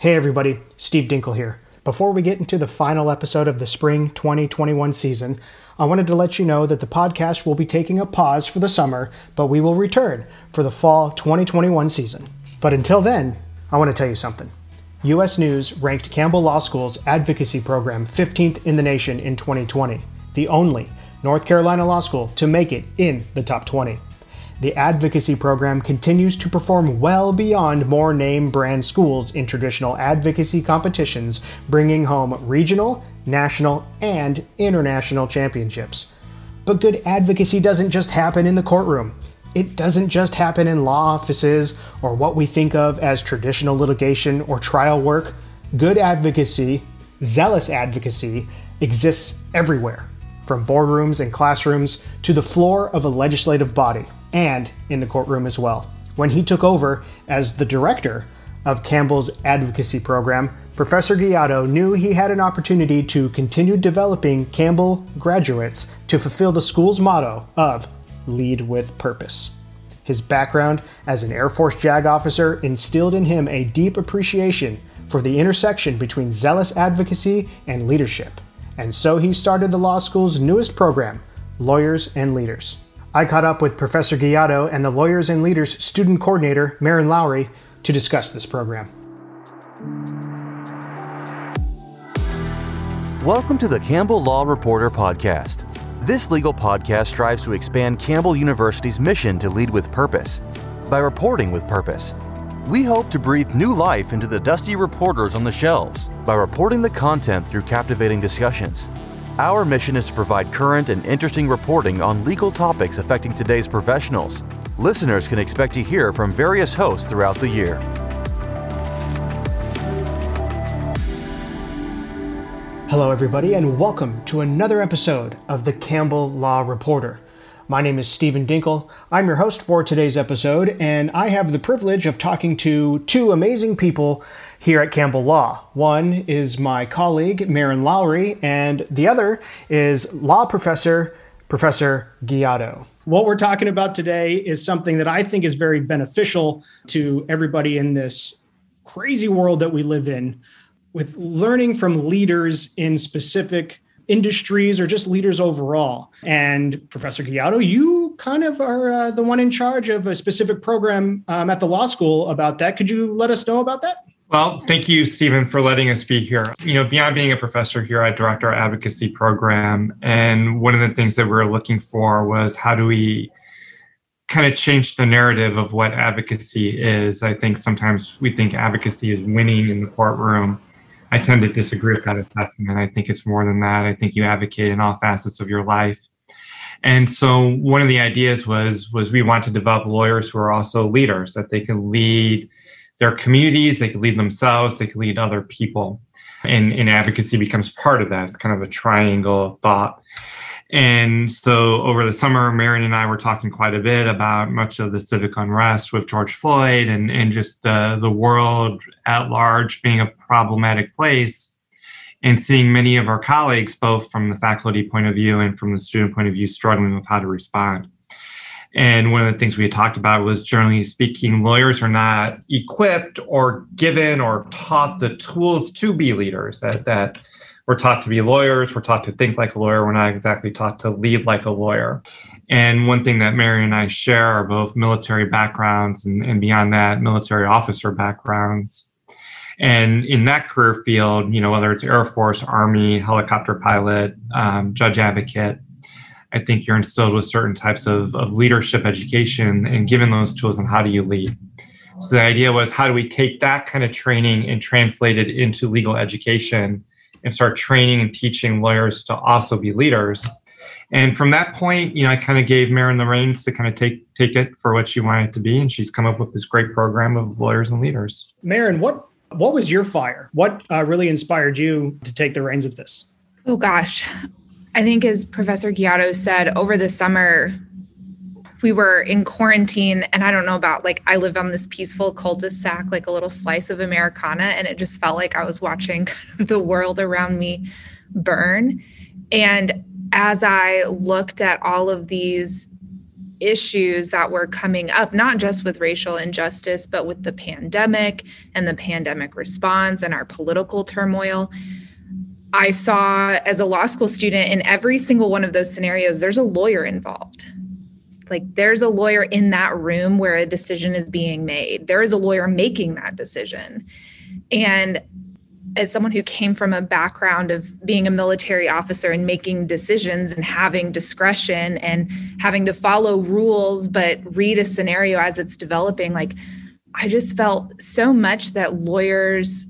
Hey everybody, Steve Dinkle here. Before we get into the final episode of the spring 2021 season, I wanted to let you know that the podcast will be taking a pause for the summer, but we will return for the fall 2021 season. But until then, I want to tell you something. US News ranked Campbell Law School's advocacy program 15th in the nation in 2020, the only North Carolina law school to make it in the top 20 the advocacy program continues to perform well beyond more name brand schools in traditional advocacy competitions, bringing home regional, national, and international championships. But good advocacy doesn't just happen in the courtroom. It doesn't just happen in law offices or what we think of as traditional litigation or trial work. Good advocacy, zealous advocacy, exists everywhere, from boardrooms and classrooms to the floor of a legislative body and in the courtroom as well. When he took over as the director of Campbell's advocacy program, Professor Gatto knew he had an opportunity to continue developing Campbell graduates to fulfill the school's motto of lead with purpose. His background as an Air Force JAG officer instilled in him a deep appreciation for the intersection between zealous advocacy and leadership. And so he started the law school's newest program, Lawyers and Leaders. I caught up with Professor Gatto and the Lawyers and Leaders student coordinator, Marin Lowry, to discuss this program. Welcome to the Campbell Law Reporter Podcast. This legal podcast strives to expand Campbell University's mission to lead with purpose by reporting with purpose. We hope to breathe new life into the dusty reporters on the shelves by reporting the content through captivating discussions our mission is to provide current and interesting reporting on legal topics affecting today's professionals. Listeners can expect to hear from various hosts throughout the year. Hello, everybody, and welcome to another episode of the Campbell Law Reporter. My name is Stephen Dinkle. I'm your host for today's episode, and I have the privilege of talking to two amazing people here at Campbell Law. One is my colleague, Marin Lowry, and the other is law professor, Professor Gatto. What we're talking about today is something that I think is very beneficial to everybody in this crazy world that we live in with learning from leaders in specific industries or just leaders overall. And Professor Gatto, you kind of are uh, the one in charge of a specific program um, at the law school about that. Could you let us know about that? Well, thank you, Stephen, for letting us be here. You know, beyond being a professor here, I direct our advocacy program. And one of the things that we are looking for was how do we kind of change the narrative of what advocacy is? I think sometimes we think advocacy is winning in the courtroom I tend to disagree with that assessment. I think it's more than that. I think you advocate in all facets of your life. And so one of the ideas was was we want to develop lawyers who are also leaders, that they can lead their communities, they can lead themselves, they can lead other people. And, and advocacy becomes part of that. It's kind of a triangle of thought. And so over the summer, Marin and I were talking quite a bit about much of the civic unrest with George Floyd and, and just the, the world at large being a problematic place. And seeing many of our colleagues, both from the faculty point of view and from the student point of view, struggling with how to respond. And one of the things we had talked about was generally speaking, lawyers are not equipped or given or taught the tools to be leaders, that, that we're taught to be lawyers. We're taught to think like a lawyer. We're not exactly taught to lead like a lawyer. And one thing that Mary and I share are both military backgrounds and, and beyond that, military officer backgrounds. And in that career field, you know, whether it's Air Force, Army, helicopter pilot, um, judge advocate, I think you're instilled with certain types of, of leadership education and given those tools on how do you lead. So the idea was how do we take that kind of training and translate it into legal education and start training and teaching lawyers to also be leaders. And from that point, you know, I kind of gave Marin the reins to kind of take take it for what she wanted it to be, and she's come up with this great program of lawyers and leaders. Marin, what what was your fire? What uh, really inspired you to take the reins of this? Oh gosh, I think as Professor Gatto said over the summer, we were in quarantine and i don't know about like i live on this peaceful cul-de-sac like a little slice of americana and it just felt like i was watching kind of the world around me burn and as i looked at all of these issues that were coming up, not just with racial injustice, but with the pandemic and the pandemic response and our political turmoil. I saw as a law school student in every single one of those scenarios, there's a lawyer involved. Like there's a lawyer in that room where a decision is being made, there is a lawyer making that decision. And as someone who came from a background of being a military officer and making decisions and having discretion and having to follow rules but read a scenario as it's developing like i just felt so much that lawyers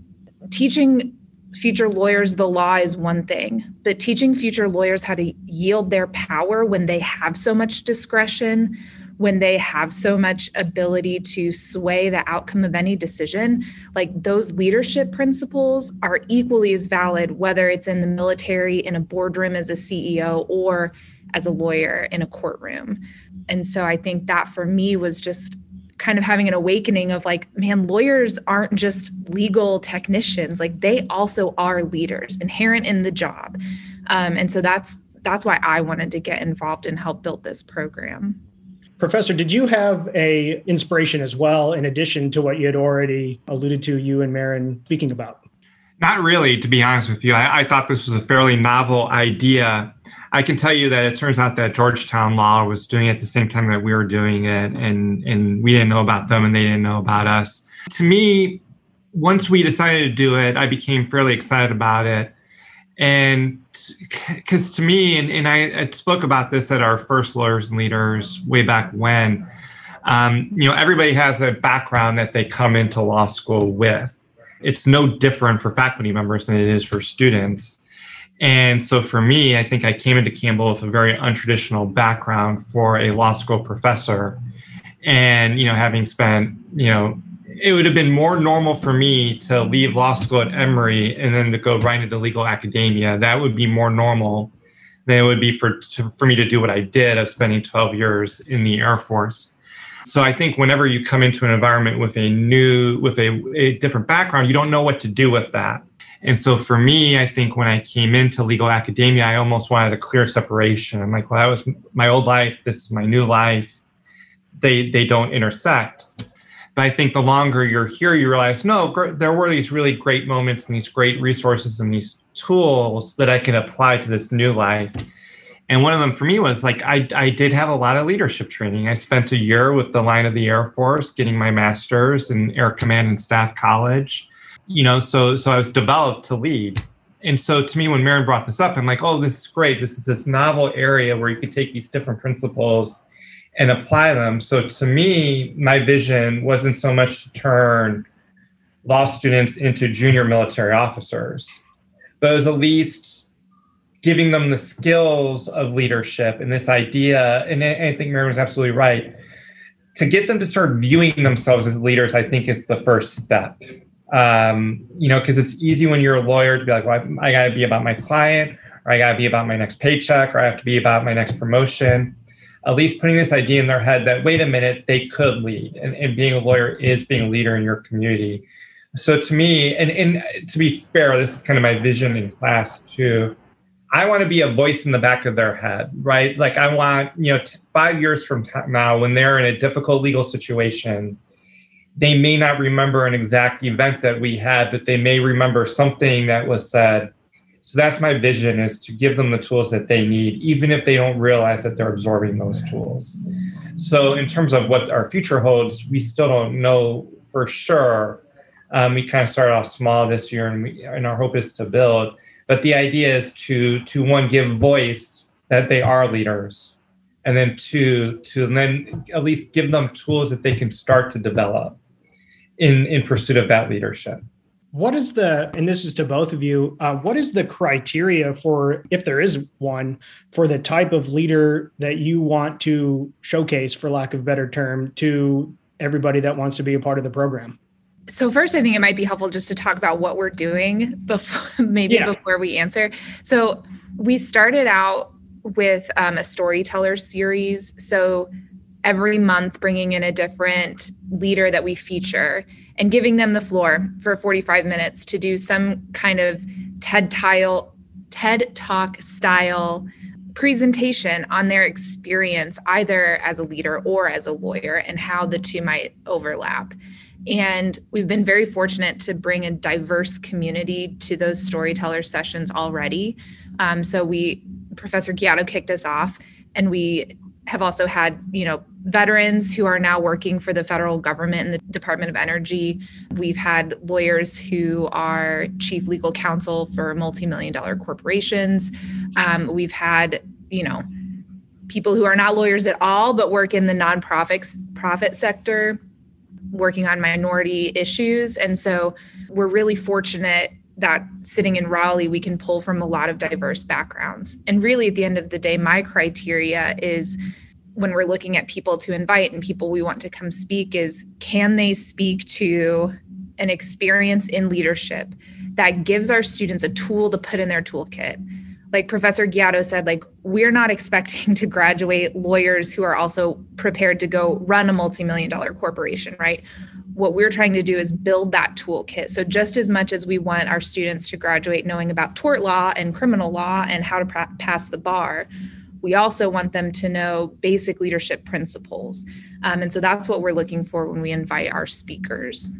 teaching future lawyers the law is one thing but teaching future lawyers how to yield their power when they have so much discretion when they have so much ability to sway the outcome of any decision, like those leadership principles are equally as valid, whether it's in the military, in a boardroom as a CEO, or as a lawyer in a courtroom. And so I think that for me was just kind of having an awakening of like, man, lawyers aren't just legal technicians, like they also are leaders inherent in the job. Um, and so that's that's why I wanted to get involved and help build this program. Professor, did you have a inspiration as well, in addition to what you had already alluded to, you and Marin speaking about? Not really, to be honest with you. I, I, thought this was a fairly novel idea. I can tell you that it turns out that Georgetown Law was doing it at the same time that we were doing it, and and we didn't know about them, and they didn't know about us. To me, once we decided to do it, I became fairly excited about it. And because to me and, and I, I, spoke about this at our first lawyers and leaders way back when um, you know everybody has a background that they come into law school with. It's no different for faculty members than it is for students and so for me i think i came into campbell with a very untraditional background for a law school professor and you know having spent you know it would have been more normal for me to leave law school at Emory and then to go right into legal academia. That would be more normal than it would be for to, for me to do what I did of spending 12 years in the Air Force. So I think whenever you come into an environment with a new with a, a different background, you don't know what to do with that. And so for me, I think when I came into legal academia, I almost wanted a clear separation. I'm like, well, that was my old life. This is my new life. They they don't intersect. But I think the longer you're here, you realize, no, gr- there were these really great moments and these great resources and these tools that I can apply to this new life. And one of them for me was like, I, I did have a lot of leadership training. I spent a year with the line of the Air Force getting my master's in Air Command and Staff College. You know, so so I was developed to lead. And so to me, when Marin brought this up, I'm like, oh, this is great. This is this novel area where you could take these different principles and apply them. So to me, my vision wasn't so much to turn law students into junior military officers, but it was at least giving them the skills of leadership and this idea. And I think Marin was absolutely right. To get them to start viewing themselves as leaders, I think is the first step. Um, you know, because it's easy when you're a lawyer to be like, well, I, I got to be about my client, or I got to be about my next paycheck, or I have to be about my next promotion. At least putting this idea in their head that wait a minute they could lead and, and being a lawyer is being a leader in your community. So to me and, and to be fair this is kind of my vision in class too. I want to be a voice in the back of their head right? Like i want you know t- five years from t- now when they're in a difficult legal situation they may not remember an exact event that we had but they may remember something that was said so that's my vision is to give them the tools that they need, even if they don't realize that they're absorbing those tools. So in terms of what our future holds, we still don't know for sure. Um, we kind of started off small this year, and, we, and our hope is to build. But the idea is to to one give voice that they are leaders, and then two to then at least give them tools that they can start to develop in in pursuit of that leadership. What is the, and this is to both of you, uh, what is the criteria for, if there is one, for the type of leader that you want to showcase, for lack of a better term, to everybody that wants to be a part of the program? So first, I think it might be helpful just to talk about what we're doing before, maybe yeah. before we answer. So we started out with um, a storyteller series. So every month, bringing in a different leader that we feature and giving them the floor for 45 minutes to do some kind of TED tile, TED talk style presentation on their experience either as a leader or as a lawyer and how the two might overlap. And we've been very fortunate to bring a diverse community to those storyteller sessions already. Um, so we, Professor Gatto kicked us off, and we have also had, you know, veterans who are now working for the federal government and the Department of Energy. We've had lawyers who are chief legal counsel for multi-million dollar corporations. Um, we've had, you know, people who are not lawyers at all but work in the nonprofit profit sector working on minority issues. And so we're really fortunate that sitting in Raleigh, we can pull from a lot of diverse backgrounds. And really, at the end of the day, my criteria is when we're looking at people to invite and people we want to come speak is can they speak to an experience in leadership that gives our students a tool to put in their toolkit like Professor Gatto said, like we're not expecting to graduate lawyers who are also prepared to go run a multi-million dollar corporation, right? What we're trying to do is build that toolkit. So just as much as we want our students to graduate knowing about tort law and criminal law and how to pass the bar, we also want them to know basic leadership principles. Um, and so that's what we're looking for when we invite our speakers.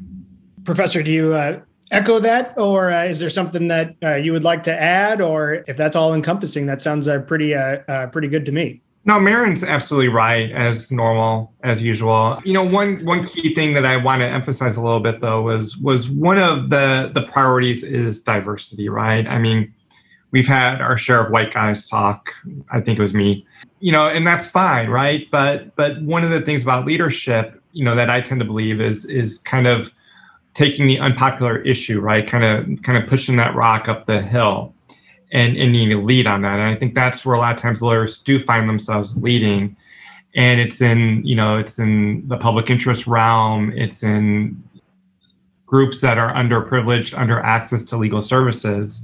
Professor, do you uh, echo that, or uh, is there something that uh, you would like to add? Or if that's all encompassing, that sounds uh, pretty uh, uh, pretty good to me. No, Marin's absolutely right, as normal, as usual. You know, one one key thing that I want to emphasize a little bit though was was one of the the priorities is diversity, right? I mean, we've had our share of white guys talk. I think it was me, you know, and that's fine, right? But but one of the things about leadership, you know, that I tend to believe is is kind of taking the unpopular issue, right? Kind of kind of pushing that rock up the hill and, and needing to lead on that. And I think that's where a lot of times lawyers do find themselves leading. And it's in, you know, it's in the public interest realm, it's in groups that are underprivileged, under access to legal services.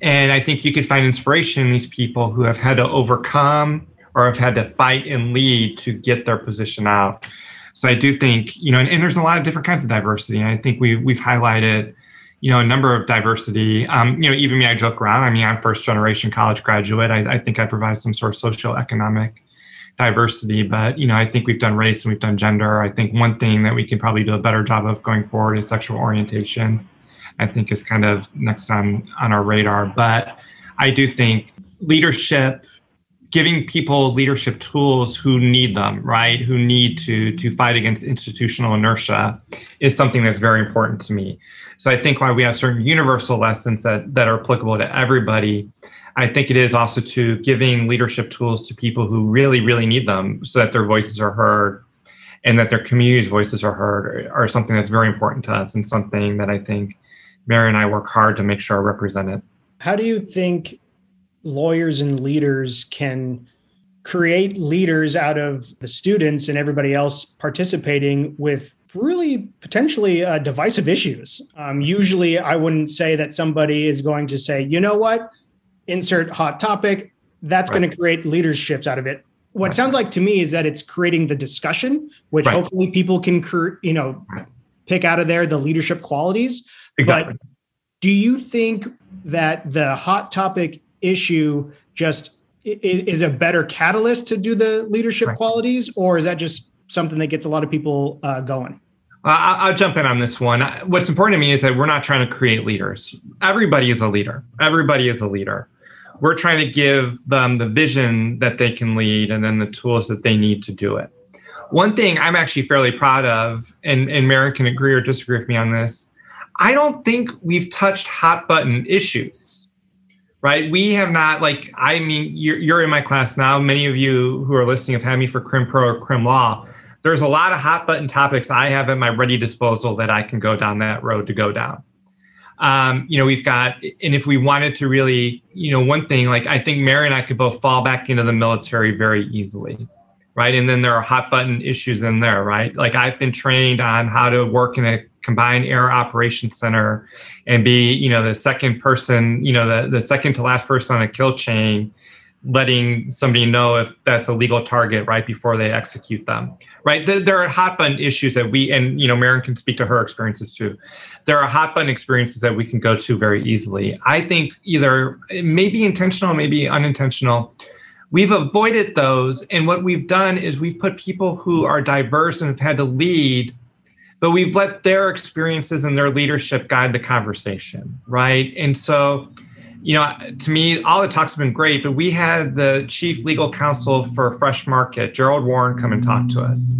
And I think you could find inspiration in these people who have had to overcome or have had to fight and lead to get their position out. So I do think, you know, and, and, there's a lot of different kinds of diversity. And I think we we've highlighted, you know, a number of diversity. Um, you know, even me, I joke around. I mean, I'm first generation college graduate. I, I think I provide some sort of social economic diversity, but you know, I think we've done race and we've done gender. I think one thing that we can probably do a better job of going forward is sexual orientation. I think is kind of next on on our radar. But I do think leadership giving people leadership tools who need them right? Who need to to fight against institutional inertia is something that's very important to me. So i think while we have certain universal lessons that that are applicable to everybody i think it is also to giving leadership tools to people who really really need them so that their voices are heard and that their community's voices are heard are something that's very important to us and something that i think mary and i work hard to make sure are represented. How do you think lawyers and leaders can create leaders out of the students and everybody else participating with really potentially uh, divisive issues. Um, usually, I wouldn't say that somebody is going to say, you know what, insert hot topic. That's right. going to create leaderships out of it. What right. sounds like to me is that it's creating the discussion, which right. hopefully people can, you know, pick out of there the leadership qualities. Exactly. But do you think that the hot topic issue just is a better catalyst to do the leadership right. qualities, or is that just something that gets a lot of people uh, going? I'll jump in on this one. What's important to me is that we're not trying to create leaders. Everybody is a leader. Everybody is a leader. We're trying to give them the vision that they can lead and then the tools that they need to do it. One thing I'm actually fairly proud of, and, and Mary can agree or disagree with me on this, I don't think we've touched hot button issues right? We have not like I mean you're, you're in my class now. Many of you who are listening have had me for Crim Pro or Crim Law. There's a lot of hot button topics I have at my ready disposal that I can go down that road to go down. Um, you know, we've got, and if we wanted to really, you know, one thing like I think Mary and I could both fall back into the military very easily, right? And then there are hot button issues in there, right? Like I've been trained on how to work in a combined air operations center and be you know the second person you know the, the second to last person on a kill chain letting somebody know if that's a legal target right before they execute them. Right? There are hot button issues that we and you know Marin can speak to her experiences too. There are hot button experiences that we can go to very easily. I think either maybe intentional maybe unintentional. We've avoided those. And what we've done is we've put people who are diverse and have had to lead, but we've let their experiences and their leadership guide the conversation, right? And so, you know, to me, all the talks have been great, but we had the chief legal counsel for Fresh Market, Gerald Warren, come and talk to us.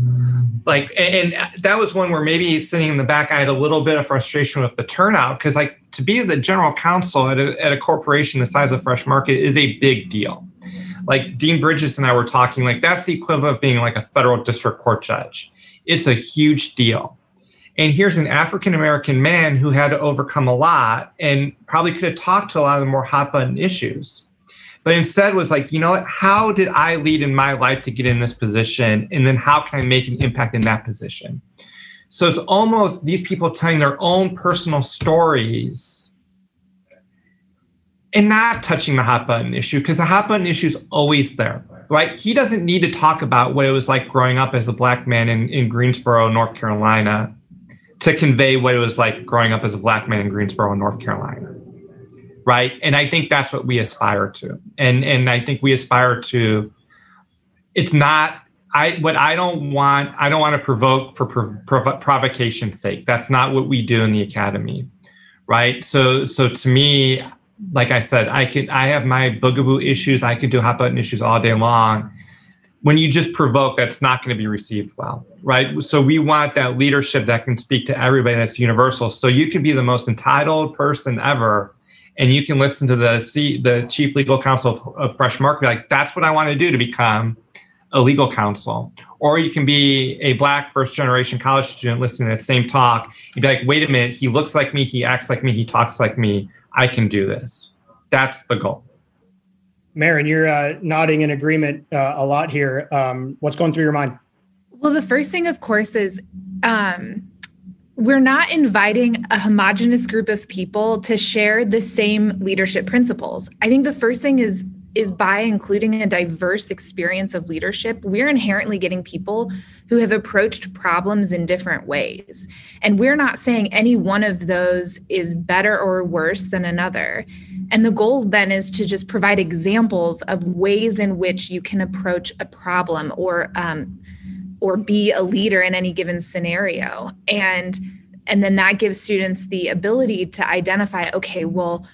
Like, and that was one where maybe sitting in the back, I had a little bit of frustration with the turnout because, like, to be the general counsel at a, at a corporation the size of Fresh Market is a big deal like Dean Bridges and I were talking, like that's the equivalent of being like a federal district court judge. It's a huge deal. And here's an African American man who had to overcome a lot and probably could have talked to a lot of the more hot button issues. But instead was like, you know what? How did I lead in my life to get in this position? And then how can I make an impact in that position? So it's almost these people telling their own personal stories and not touching the hot button issue because the hot button issue is always there, right? He doesn't need to talk about what it was like growing up as a black man in, in Greensboro, North Carolina, to convey what it was like growing up as a black man in Greensboro, North Carolina, right? And I think that's what we aspire to, and and I think we aspire to. It's not I what I don't want. I don't want to provoke for prov- provocation's sake. That's not what we do in the academy, right? So so to me like I said, I could I have my boogaboo issues. I could do hot button issues all day long. When you just provoke, that's not going to be received well, right? So we want that leadership that can speak to everybody. That's universal. So you can be the most entitled person ever, and you can listen to the C, the chief legal counsel of, of Fresh Market. Like that's what I want to do to become a legal counsel. Or you can be a black first generation college student listening to that same talk. You'd be like, wait a minute, he looks like me, he acts like me, he talks like me I can do this. That's the goal. Marin, you're uh, nodding in agreement uh, a lot here. Um, what's going through your mind? Well, the first thing, of course, is um, we're not inviting a homogenous group of people to share the same leadership principles. I think the first thing is is by including a diverse experience of leadership, we're inherently getting people who have approached problems in different ways. And we're not saying any one of those is better or worse than another. And the goal then is to just provide examples of ways in which you can approach a problem or um, or be a leader in any given scenario. And and then that gives students the ability to identify, okay, well,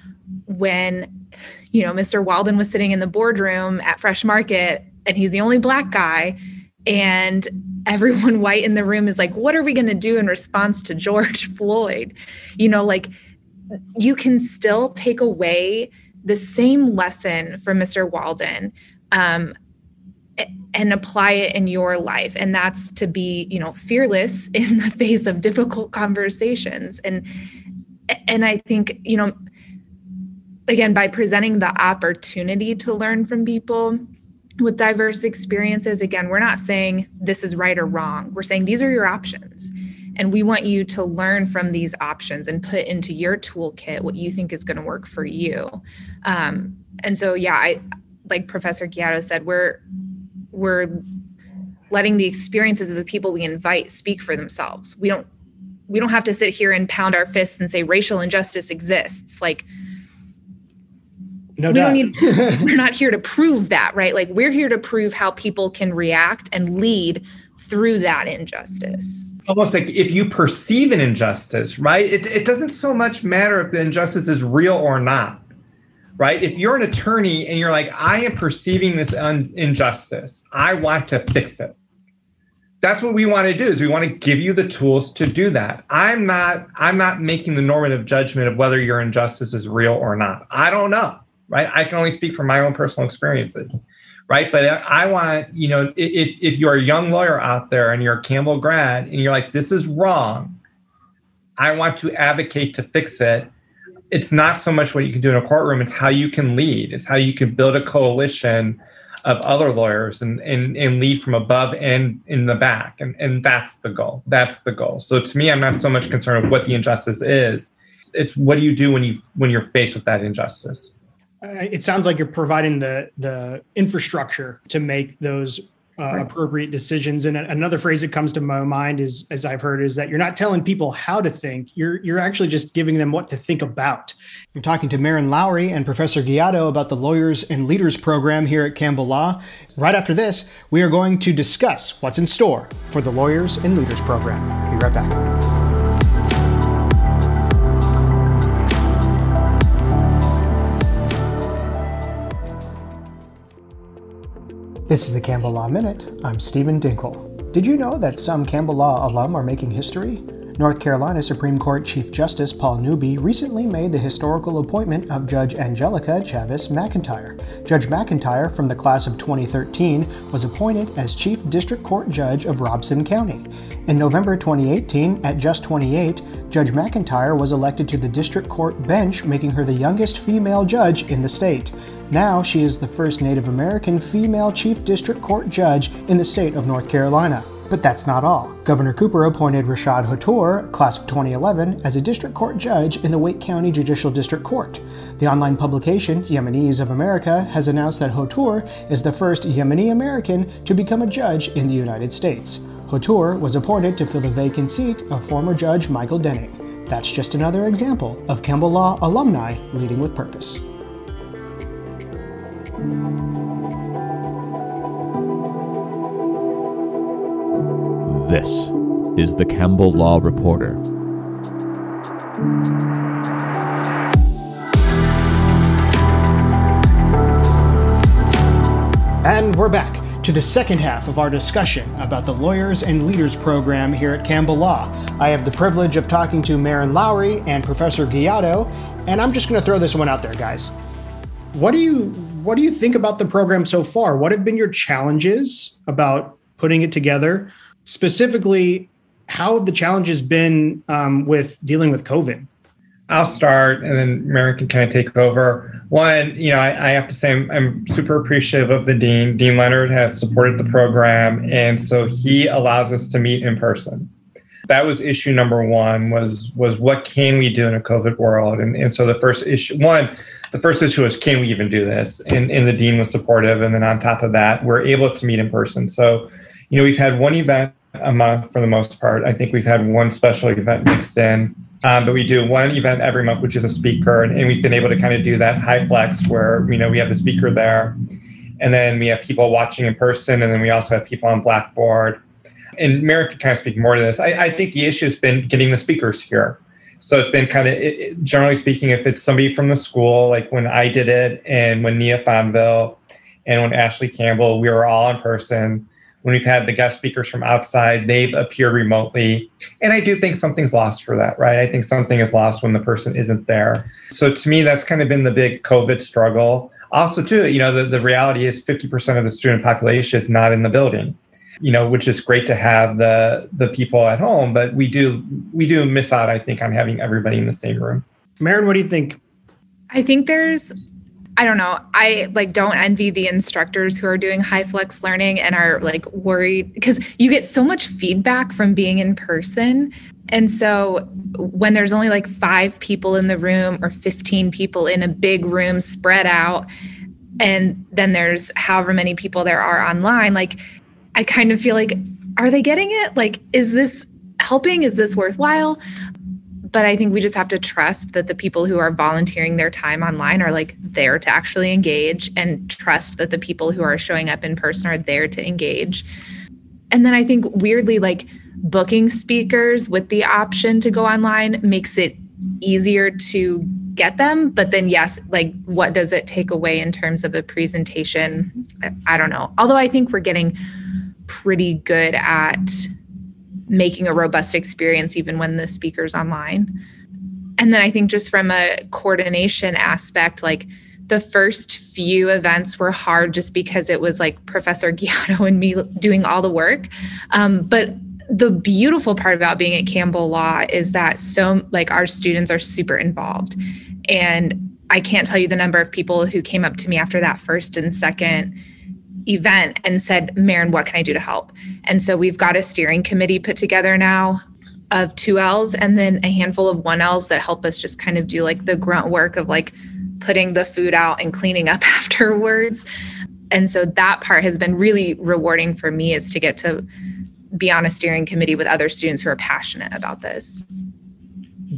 when you know, Mr. Walden was sitting in the boardroom at Fresh Market and he's the only black guy. And everyone white in the room is like, what are we going to do in response to George Floyd? You know, like you can still take away the same lesson from Mr. Walden um, and apply it in your life. And that's to be, you know, fearless in the face of difficult conversations. And and I think, you know, again by presenting the opportunity to learn from people with diverse experiences again we're not saying this is right or wrong. We're saying these are your options. And we want you to learn from these options and put into your toolkit what you think is going to work for you. Um, and so yeah i like professor Gatto said we're we're letting the experiences of the people we invite speak for themselves. We don't we don't have to sit here and pound our fists and say racial injustice exists. Like no we doubt. don't need we're not here to prove that right? Like we're here to prove how people can react and lead through that injustice. Almost like if you perceive an injustice right? It, it doesn't so much matter if the injustice is real or not right? If you're an attorney and you're like i am perceiving this un- injustice. I want to fix it. That's what we want to do is we want to give you the tools to do that. I'm not i'm not making the normative judgment of whether your injustice is real or not. I don't know right? I can only speak from my own personal experiences, right? But I want, you know, if, if you're a young lawyer out there and you're a Campbell grad and you're like, this is wrong, I want to advocate to fix it. It's not so much what you can do in a courtroom, it's how you can lead, it's how you can build a coalition of other lawyers and, and, and lead from above and in the back. And, and that's the goal. That's the goal. So to me, I'm not so much concerned with what the injustice is. It's what do you do when you when you're faced with that injustice? It sounds like you're providing the the infrastructure to make those uh, appropriate decisions. And another phrase that comes to my mind is, as I've heard, is that you're not telling people how to think. You're you're actually just giving them what to think about. I'm talking to Marin Lowry and Professor Gatto about the Lawyers and Leaders program here at Campbell Law. Right after this, we are going to discuss what's in store for the Lawyers and Leaders program. Be right back. This is the Campbell Law Minute. I'm Stephen Dinkle. Did you know that some Campbell Law alum are making history? North Carolina Supreme Court Chief Justice Paul Newby recently made the historical appointment of Judge Angelica Chavis McIntyre. Judge McIntyre, from the class of 2013, was appointed as Chief District Court Judge of Robeson County. In November 2018, at just 28, Judge McIntyre was elected to the District Court bench, making her the youngest female judge in the state. Now she is the first Native American female Chief District Court Judge in the state of North Carolina. But that's not all. Governor Cooper appointed Rashad Hauter, class of 2011, as a district court judge in the Wake County Judicial District Court. The online publication, Yemenis of America, has announced that Hauter is the first Yemeni American to become a judge in the United States. Hauter was appointed to fill the vacant seat of former Judge Michael Denning. That's just another example of Campbell Law alumni leading with purpose. This is the Campbell Law Reporter. And we're back to the second half of our discussion about the Lawyers and Leaders program here at Campbell Law. I have the privilege of talking to Marin Lowry and Professor Gatto, and I'm just going to throw this one out there, guys. What do you what do you think about the program so far? What have been your challenges about putting it together? Specifically, how have the challenges been um, with dealing with COVID? I'll start and then Mary can kind of take over. One, you know, I, I have to say I'm, I'm, super appreciative of the dean. Dean Leonard has supported the program, and so he allows us to meet in person. That was issue number one. Was was what can we do in a COVID world? And and so the first issue one, the first issue was can we even do this? And and the dean was supportive. And then on top of that, we're able to meet in person. So you know, we've had one event a month for the most part. I think we've had one special event mixed in, um, but we do one event every month, which is a speaker, and, and we've been able to kind of do that high flex where you know we have the speaker there, and then we have people watching in person, and then we also have people on Blackboard. And Marin can kind of speak more to this. I, I think the issue has been getting the speakers here. So it's been kind of, it, generally speaking, if it's somebody from the school, like when I did it, and when Nia Fonville, and when Ashley Campbell, we were all in person when we've had the guest speakers from outside, they've appeared remotely. And I do think something's lost for that, right? I think something is lost when the person isn't there. So to me, that's kind of been the big COVID struggle. Also, too, you know, the, the reality is 50% of the student population is not in the building. You know, which is great to have the the people at home, but we do we do miss out, I think, on having everybody in the same room. Marin, what do you think? I think there's I don't know. I like don't envy the instructors who are doing high flex learning and are like worried because you get so much feedback from being in person. And so when there's only like five people in the room or 15 people in a big room spread out, and then there's however many people there are online, like I kind of feel like, are they getting it? Like, is this helping? Is this worthwhile? But I think we just have to trust that the people who are volunteering their time online are like there to actually engage and trust that the people who are showing up in person are there to engage. And then I think weirdly, like booking speakers with the option to go online makes it easier to get them. But then, yes, like what does it take away in terms of a presentation? I don't know. Although I think we're getting pretty good at making a robust experience even when the speaker's online. And then I think just from a coordination aspect, like the first few events were hard just because it was like Professor Gatto and me doing all the work. Um, but the beautiful part about being at Campbell Law is that so like our students are super involved. And I can't tell you the number of people who came up to me after that first and second event and said, Marin, what can I do to help? And so we've got a steering committee put together now of two L's and then a handful of one L's that help us just kind of do like the grunt work of like putting the food out and cleaning up afterwards. And so that part has been really rewarding for me is to get to be on a steering committee with other students who are passionate about this.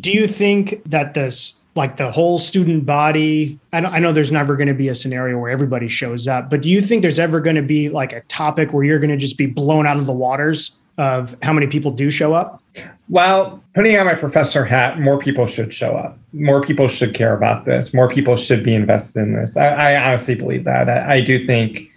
Do you think that this like the whole student body. I I know there's never going to be a scenario where everybody shows up but do you think there's ever going to be like a topic where you're going to just be blown out of the waters of how many people do show up? Well putting on my professor hat more people should show up. More people should care about this. More people should be invested in this. I, I honestly believe that. I, I do think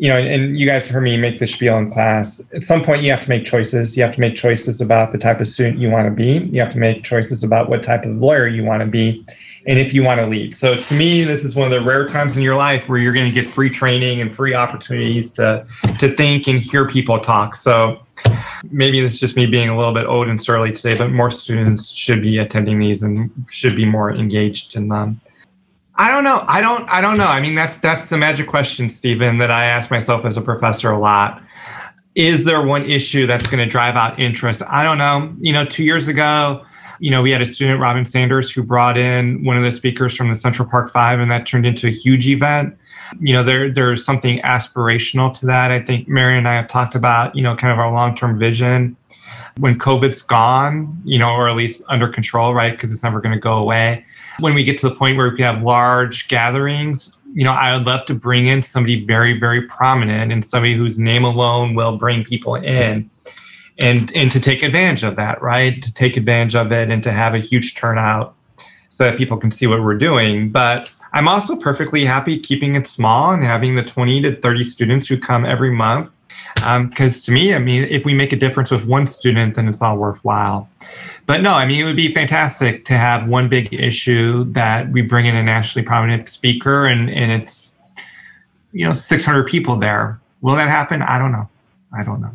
you know, and you guys heard me make the spiel in class. At some point, you have to make choices. You have to make choices about the type of student you want to be. You have to make choices about what type of lawyer you want to be, and if you want to lead. So, to me, this is one of the rare times in your life where you're going to get free training and free opportunities to to think and hear people talk. So, maybe it's just me being a little bit old and surly today, but more students should be attending these and should be more engaged in them. Um, I don't know. I don't. I don't know. I mean, that's that's the magic question, Stephen, that I ask myself as a professor a lot. Is there one issue that's going to drive out interest? I don't know. You know, two years ago, you know, we had a student, Robin Sanders, who brought in one of the speakers from the Central Park Five, and that turned into a huge event. You know, there there's something aspirational to that. I think Marin and I have talked about, you know, kind of our long term vision when COVID's gone, you know, or at least under control, right? Because it's never going to go away when we get to the point where we have large gatherings, you know, I would love to bring in somebody very, very prominent and somebody whose name alone will bring people in and and to take advantage of that, right? To take advantage of it and to have a huge turnout so that people can see what we're doing. But I'm also perfectly happy keeping it small and having the 20 to 30 students who come every month. Because um, to me, I mean, if we make a difference with one student, then it's all worthwhile but no, I mean, it would be fantastic to have one big issue that we bring in a nationally prominent speaker and, and it's, you know, 600 people there. Will that happen? I don't know. I don't know.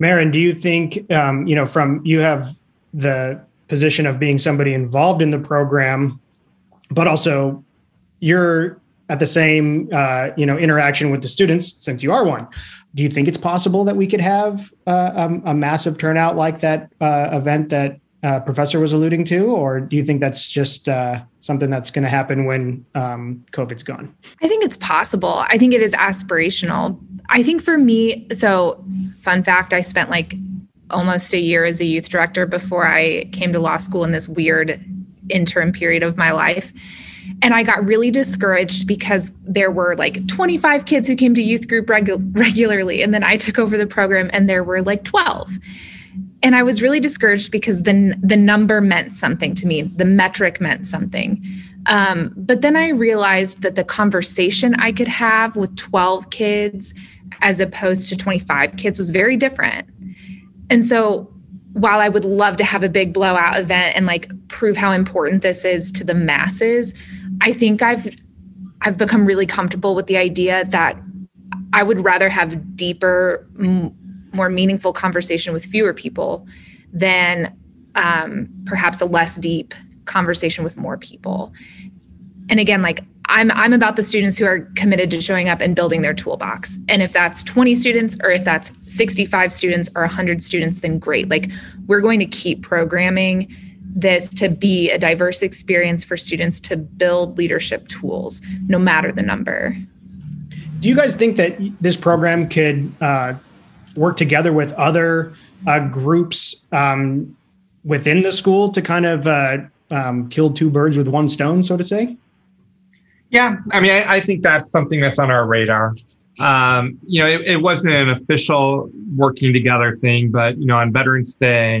Marin, do you think, um, you know, from you have the position of being somebody involved in the program, but also you're at the same, uh, you know, interaction with the students since you are one do you think it's possible that we could have uh, a, um, a, massive turnout like that uh, event that uh, professor was alluding to? Or do you think that's just uh, something that's going to happen when um, covid's gone? I think it's possible. I think it is aspirational. I think for me so fun fact i spent like almost a year as a youth director before i came to law school in this weird interim period of my life and I got really discouraged because there were like 25 kids who came to youth group regu- regularly. And then I took over the program and there were like 12. And I was really discouraged because the, the number meant something to me, the metric meant something. Um, but then I realized that the conversation I could have with 12 kids as opposed to 25 kids was very different. And so while I would love to have a big blowout event and like prove how important this is to the masses, I think I've I've become really comfortable with the idea that I would rather have deeper, m- more meaningful conversation with fewer people than um, perhaps a less deep conversation with more people. And again, like I'm I'm about the students who are committed to showing up and building their toolbox. And if that's 20 students or if that's 65 students or 100 students then great. Like we're going to keep programming this to be a diverse experience for students to build leadership tools no matter the number. Do you guys think that this program could uh, work together with other uh, groups um, within the school to kind of uh, um, kill two birds with one stone, so to say? Yeah, I mean, I, I think that's something that's on our radar. Um, you know, it, it, wasn't an official working together thing, but you know, on Veterans Day,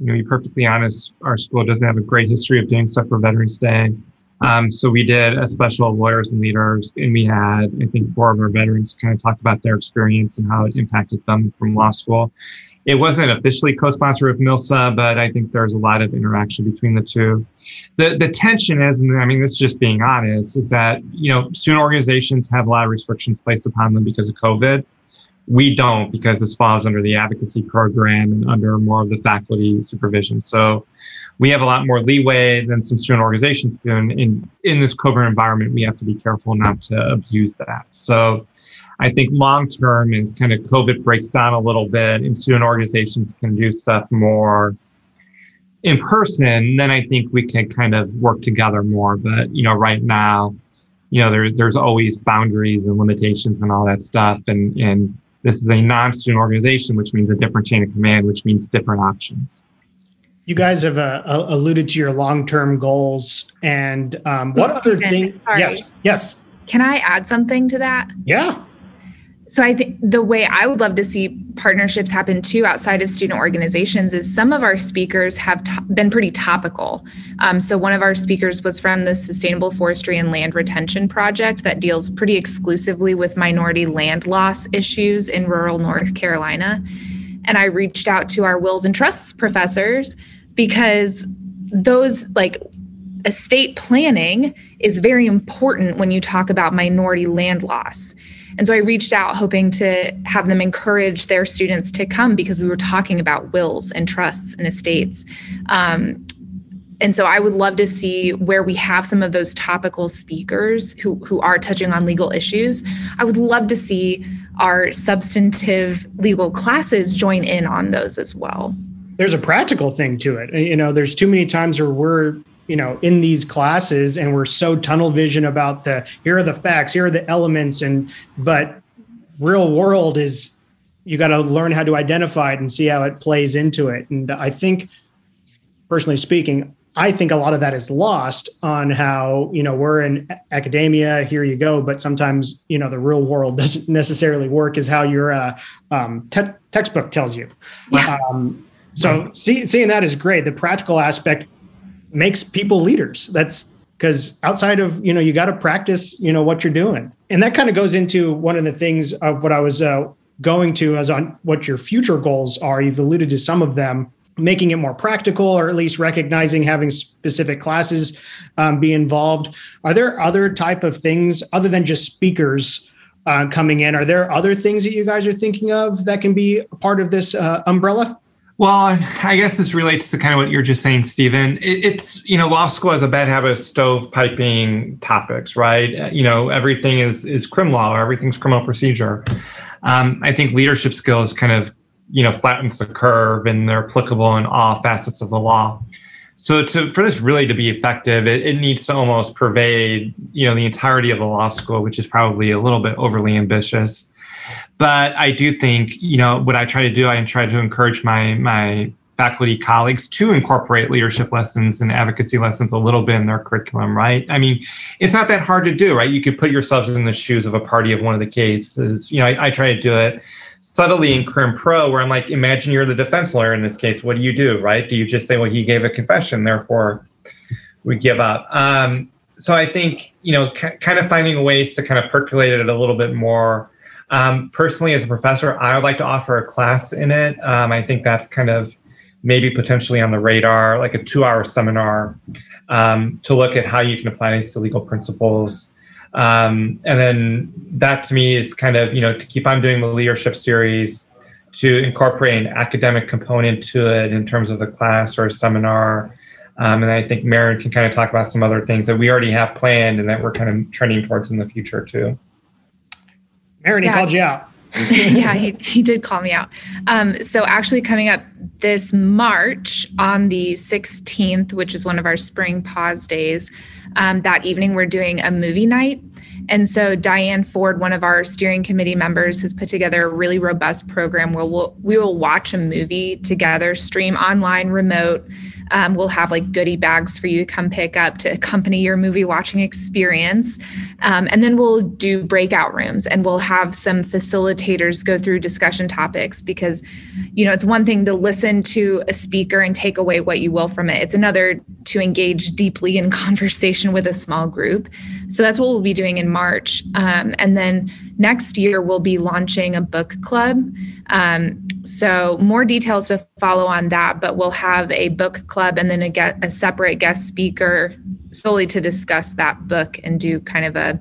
you know, be perfectly honest, our school doesn't have a great history of doing stuff for Veterans Day. Um, so we did a special lawyers and leaders, and we had, I think, four of our veterans kind of talk about their experience and how it impacted them from law school it wasn't officially co-sponsored with MILSA, but I think there's a lot of interaction between the two. The the tension is, and I mean, this is just being honest, is that you know student organizations have a lot of restrictions placed upon them because of COVID. We don't because this falls under the advocacy program and under more of the faculty supervision. So we have a lot more leeway than some student organizations do. And in, in this COVID environment, we have to be careful not to abuse that. So I think long term is kind of COVID breaks down a little bit and student organizations can do stuff more in person, then I think we can kind of work together more. But, you know, right now, you know, there, there's always boundaries and limitations and all that stuff. And, and this is a non-student organization, which means a different chain of command, which means different options. You guys have uh, alluded to your long-term goals, and um, what other things? Yes, yes. Can I add something to that? Yeah so I think the way I would love to see partnerships happen too outside of student organizations is some of our speakers have been pretty topical. Um, so one of our speakers was from the Sustainable Forestry and Land Retention Project that deals pretty exclusively with minority land loss issues in rural North Carolina. And I reached out to our wills and trusts professors because those like estate planning is very important when you talk about minority land loss. And so I reached out hoping to have them encourage their students to come because we were talking about wills and trusts and estates. Um, and so I would love to see where we have some of those topical speakers who, who are touching on legal issues. I would love to see our substantive legal classes join in on those as well. There's a practical thing to it. You know, there's too many times where we're you know in these classes and we're so tunnel vision about the here are the facts here are the elements and but real world is you got to learn how to identify it and see how it plays into it. And i think personally speaking i think a lot of that is lost on how you know we're in academia here you go but sometimes you know the real world doesn't necessarily work as how your uh, um, te- textbook tells you. Yeah. um, so see, seeing that is great. The practical aspect makes people leaders. That's because outside of you know you got to practice you know what you're doing, and that kind of goes into one of the things of what I was uh, going to as on what your future goals are. You've alluded to some of them. Making it more practical or at least recognizing having specific classes um, be involved. Are there other type of things other than just speakers uh, coming in? Are there other things that you guys are thinking of that can be part of this uh, umbrella well, I guess this relates to kind of what you're just saying, Stephen. it's, you know, law school has a bad habit of stovepiping topics, right? You know, everything is is crim law or everything's criminal procedure. Um, I think leadership skills kind of, you know, flattens the curve and they're applicable in all facets of the law. So to for this really to be effective, it, it needs to almost pervade, you know, the entirety of the law school, which is probably a little bit overly ambitious. But I do think, you know, what I try to do, I try to encourage my my faculty colleagues to incorporate leadership lessons and advocacy lessons a little bit in their curriculum, right? I mean, it's not that hard to do, right? You could put yourselves in the shoes of a party of one of the cases. You know, I, I try to do it subtly in Crim Pro, where I'm like, imagine you're the defense lawyer in this case. What do you do, right? Do you just say, well, he gave a confession, therefore we give up? Um, so I think, you know, c- kind of finding ways to kind of percolate it a little bit more um, personally, as a professor, I would like to offer a class in it. Um, I think that's kind of maybe potentially on the radar, like a two hour seminar um, to look at how you can apply these to legal principles. Um, and then that to me is kind of, you know, to keep on doing the leadership series, to incorporate an academic component to it in terms of the class or a seminar. Um, and I think Marin can kind of talk about some other things that we already have planned and that we're kind of trending towards in the future too. Marin, he called you out. yeah, he, he did call me out. Um, so, actually, coming up this March on the 16th, which is one of our spring pause days, um, that evening we're doing a movie night. And so, Diane Ford, one of our steering committee members, has put together a really robust program where we'll, we will watch a movie together, stream online, remote. Um, we'll have like goodie bags for you to come pick up to accompany your movie watching experience. Um, and then we'll do breakout rooms and we'll have some facilitators go through discussion topics because, you know, it's one thing to listen to a speaker and take away what you will from it, it's another to engage deeply in conversation with a small group. So that's what we'll be doing in March. Um, and then next year, we'll be launching a book club. Um, so more details to follow on that, but we'll have a book club and then a, get, a separate guest speaker solely to discuss that book and do kind of a,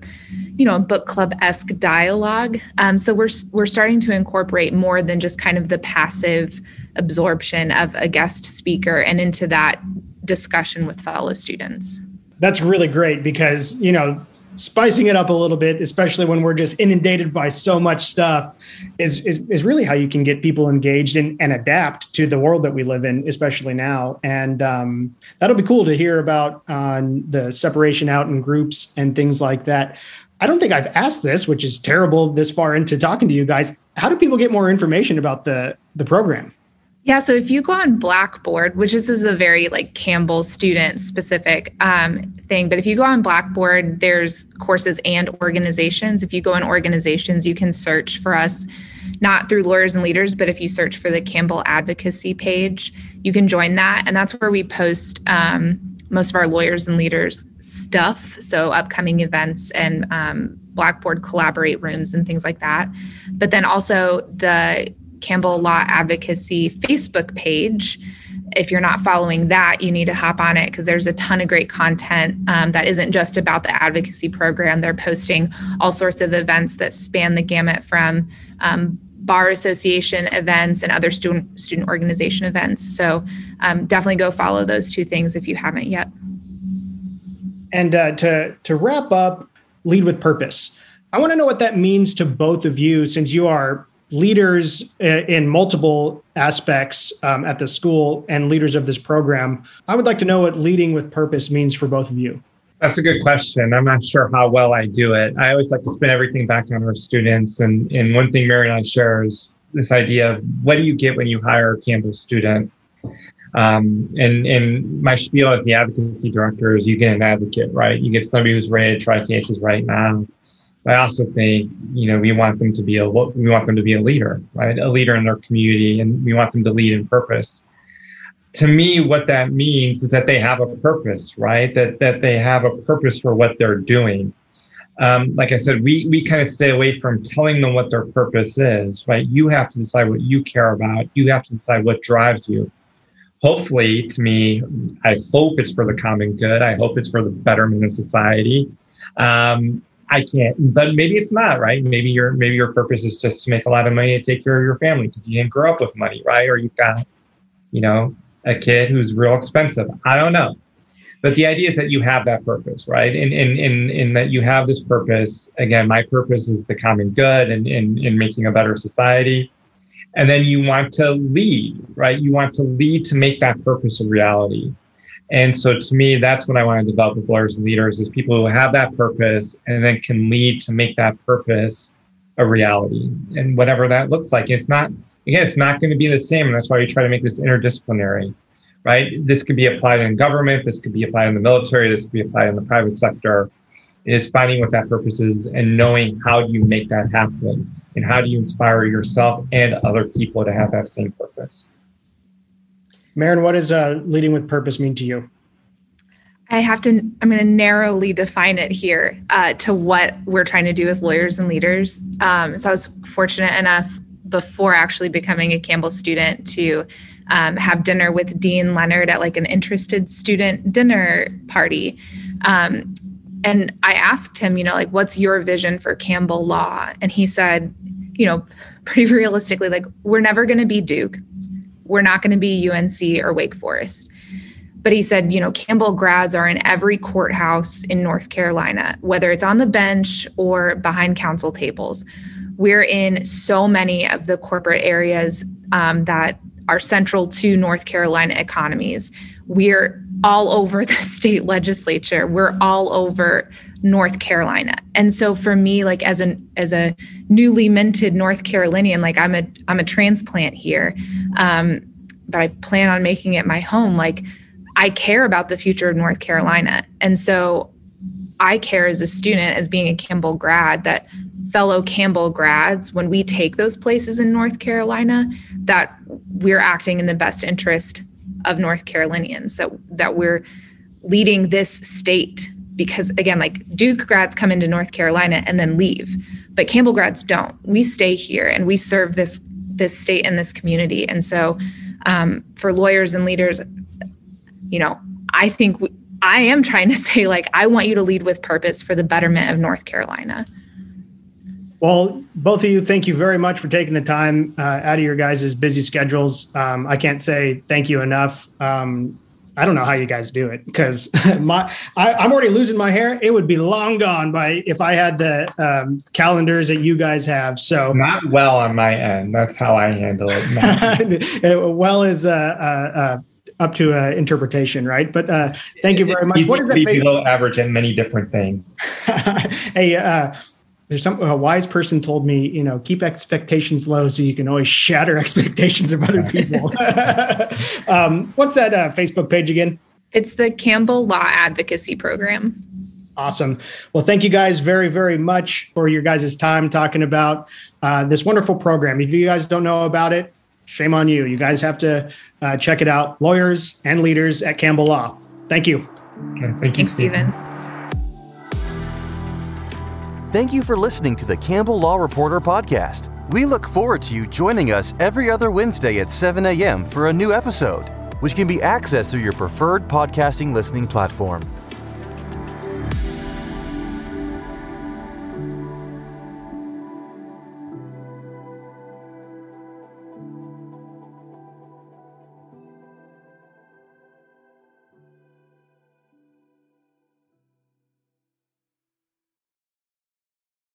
you know, a book club esque dialogue. Um, so we're we're starting to incorporate more than just kind of the passive absorption of a guest speaker and into that discussion with fellow students. That's really great because you know spicing it up a little bit, especially when we're just inundated by so much stuff, is is, is really how you can get people engaged and, and adapt to the world that we live in, especially now. And um, that'll be cool to hear about on the separation out in groups and things like that. I don't think I've asked this, which is terrible this far into talking to you guys. How do people get more information about the the program? Yeah, so if you go on Blackboard, which this is a very like Campbell student specific um, thing, but if you go on Blackboard, there's courses and organizations. If you go in organizations, you can search for us, not through lawyers and leaders, but if you search for the Campbell advocacy page, you can join that, and that's where we post um, most of our lawyers and leaders stuff. So upcoming events and um, Blackboard collaborate rooms and things like that. But then also the Campbell Law Advocacy Facebook page. If you're not following that, you need to hop on it because there's a ton of great content um, that isn't just about the advocacy program. They're posting all sorts of events that span the gamut from um, bar association events and other student student organization events. So um, definitely go follow those two things if you haven't yet. And uh, to to wrap up, lead with purpose. I want to know what that means to both of you, since you are leaders uh, in multiple aspects um, at the school and leaders of this program. I would like to know what leading with purpose means for both of you. That's a good question. I'm not sure how well I do it. I always like to spin everything back on our students. And, and one thing Marin and I share is this idea of what do you get when you hire a Campbell student? Um, and, and my spiel as the advocacy director is you get an advocate, right? You get somebody who's ready to try cases right now. I also think you know we want them to be a we want them to be a leader, right? A leader in their community, and we want them to lead in purpose. To me, what that means is that they have a purpose, right? That that they have a purpose for what they're doing. Um, like I said, we we kind of stay away from telling them what their purpose is, right? You have to decide what you care about. You have to decide what drives you. Hopefully, to me, I hope it's for the common good. I hope it's for the betterment of society. Um, I can't, but maybe it's not, right? Maybe your maybe your purpose is just to make a lot of money to take care of your family because you didn't grow up with money, right? Or you've got, you know, a kid who's real expensive. I don't know. But the idea is that you have that purpose, right? And in in in that you have this purpose. Again, my purpose is the common good and in, in making a better society. And then you want to lead, right? You want to lead to make that purpose a reality. And so to me, that's what I want to develop with lawyers and leaders is people who have that purpose and then can lead to make that purpose a reality. And whatever that looks like. It's not, again, it's not going to be the same. And that's why we try to make this interdisciplinary, right? This could be applied in government, this could be applied in the military, this could be applied in the private sector. Is finding what that purpose is and knowing how do you make that happen and how do you inspire yourself and other people to have that same purpose. Marin, what does uh, leading with purpose mean to you? I have to, I'm going to narrowly define it here uh, to what we're trying to do with lawyers and leaders. Um, so I was fortunate enough before actually becoming a Campbell student to um, have dinner with Dean Leonard at like an interested student dinner party. Um, and I asked him, you know, like, what's your vision for Campbell Law? And he said, you know, pretty realistically, like, we're never going to be Duke we're not going to be UNC or Wake Forest. But he said, you know, Campbell grads are in every courthouse in North Carolina, whether it's on the bench or behind counsel tables. We're in so many of the corporate areas um, that are central to North Carolina economies. We're all over the state legislature. We're all over North Carolina. And so for me, like as an as a newly minted North Carolinian, like I'm a I'm a transplant here, um, but I plan on making it my home. Like I care about the future of North Carolina, and so I care as a student, as being a Campbell grad, that fellow Campbell grads, when we take those places in North Carolina, that we're acting in the best interest of North Carolinians, that that we're leading this state because again like duke grads come into north carolina and then leave but campbell grads don't we stay here and we serve this this state and this community and so um, for lawyers and leaders you know i think we, i am trying to say like i want you to lead with purpose for the betterment of north carolina well, both of you, thank you very much for taking the time uh, out of your guys' busy schedules. Um, I can't say thank you enough. Um, I don't know how you guys do it because my I, am already losing my hair. It would be long gone by if I had the um, calendars that you guys have. So not well on my end. That's how I handle it. well is uh, uh, uh, up to uh, interpretation, right? But uh, thank you very much. What is that? Below average in many different things. hey, uh, there's some a wise person told me, you know, keep expectations low so you can always shatter expectations of other people. um, what's that uh, Facebook page again? It's the Campbell Law Advocacy Program. Awesome. Well, thank you guys very, very much for your guys' time talking about uh, this wonderful program. If you guys don't know about it, shame on you. You guys have to uh, check it out. Lawyers and leaders at Campbell Law. Thank you. Okay, thank you, Stephen. Thank you for listening to the Campbell Law Reporter podcast. We look forward to you joining us every other Wednesday at 7 a.m. for a new episode, which can be accessed through your preferred podcasting listening platform.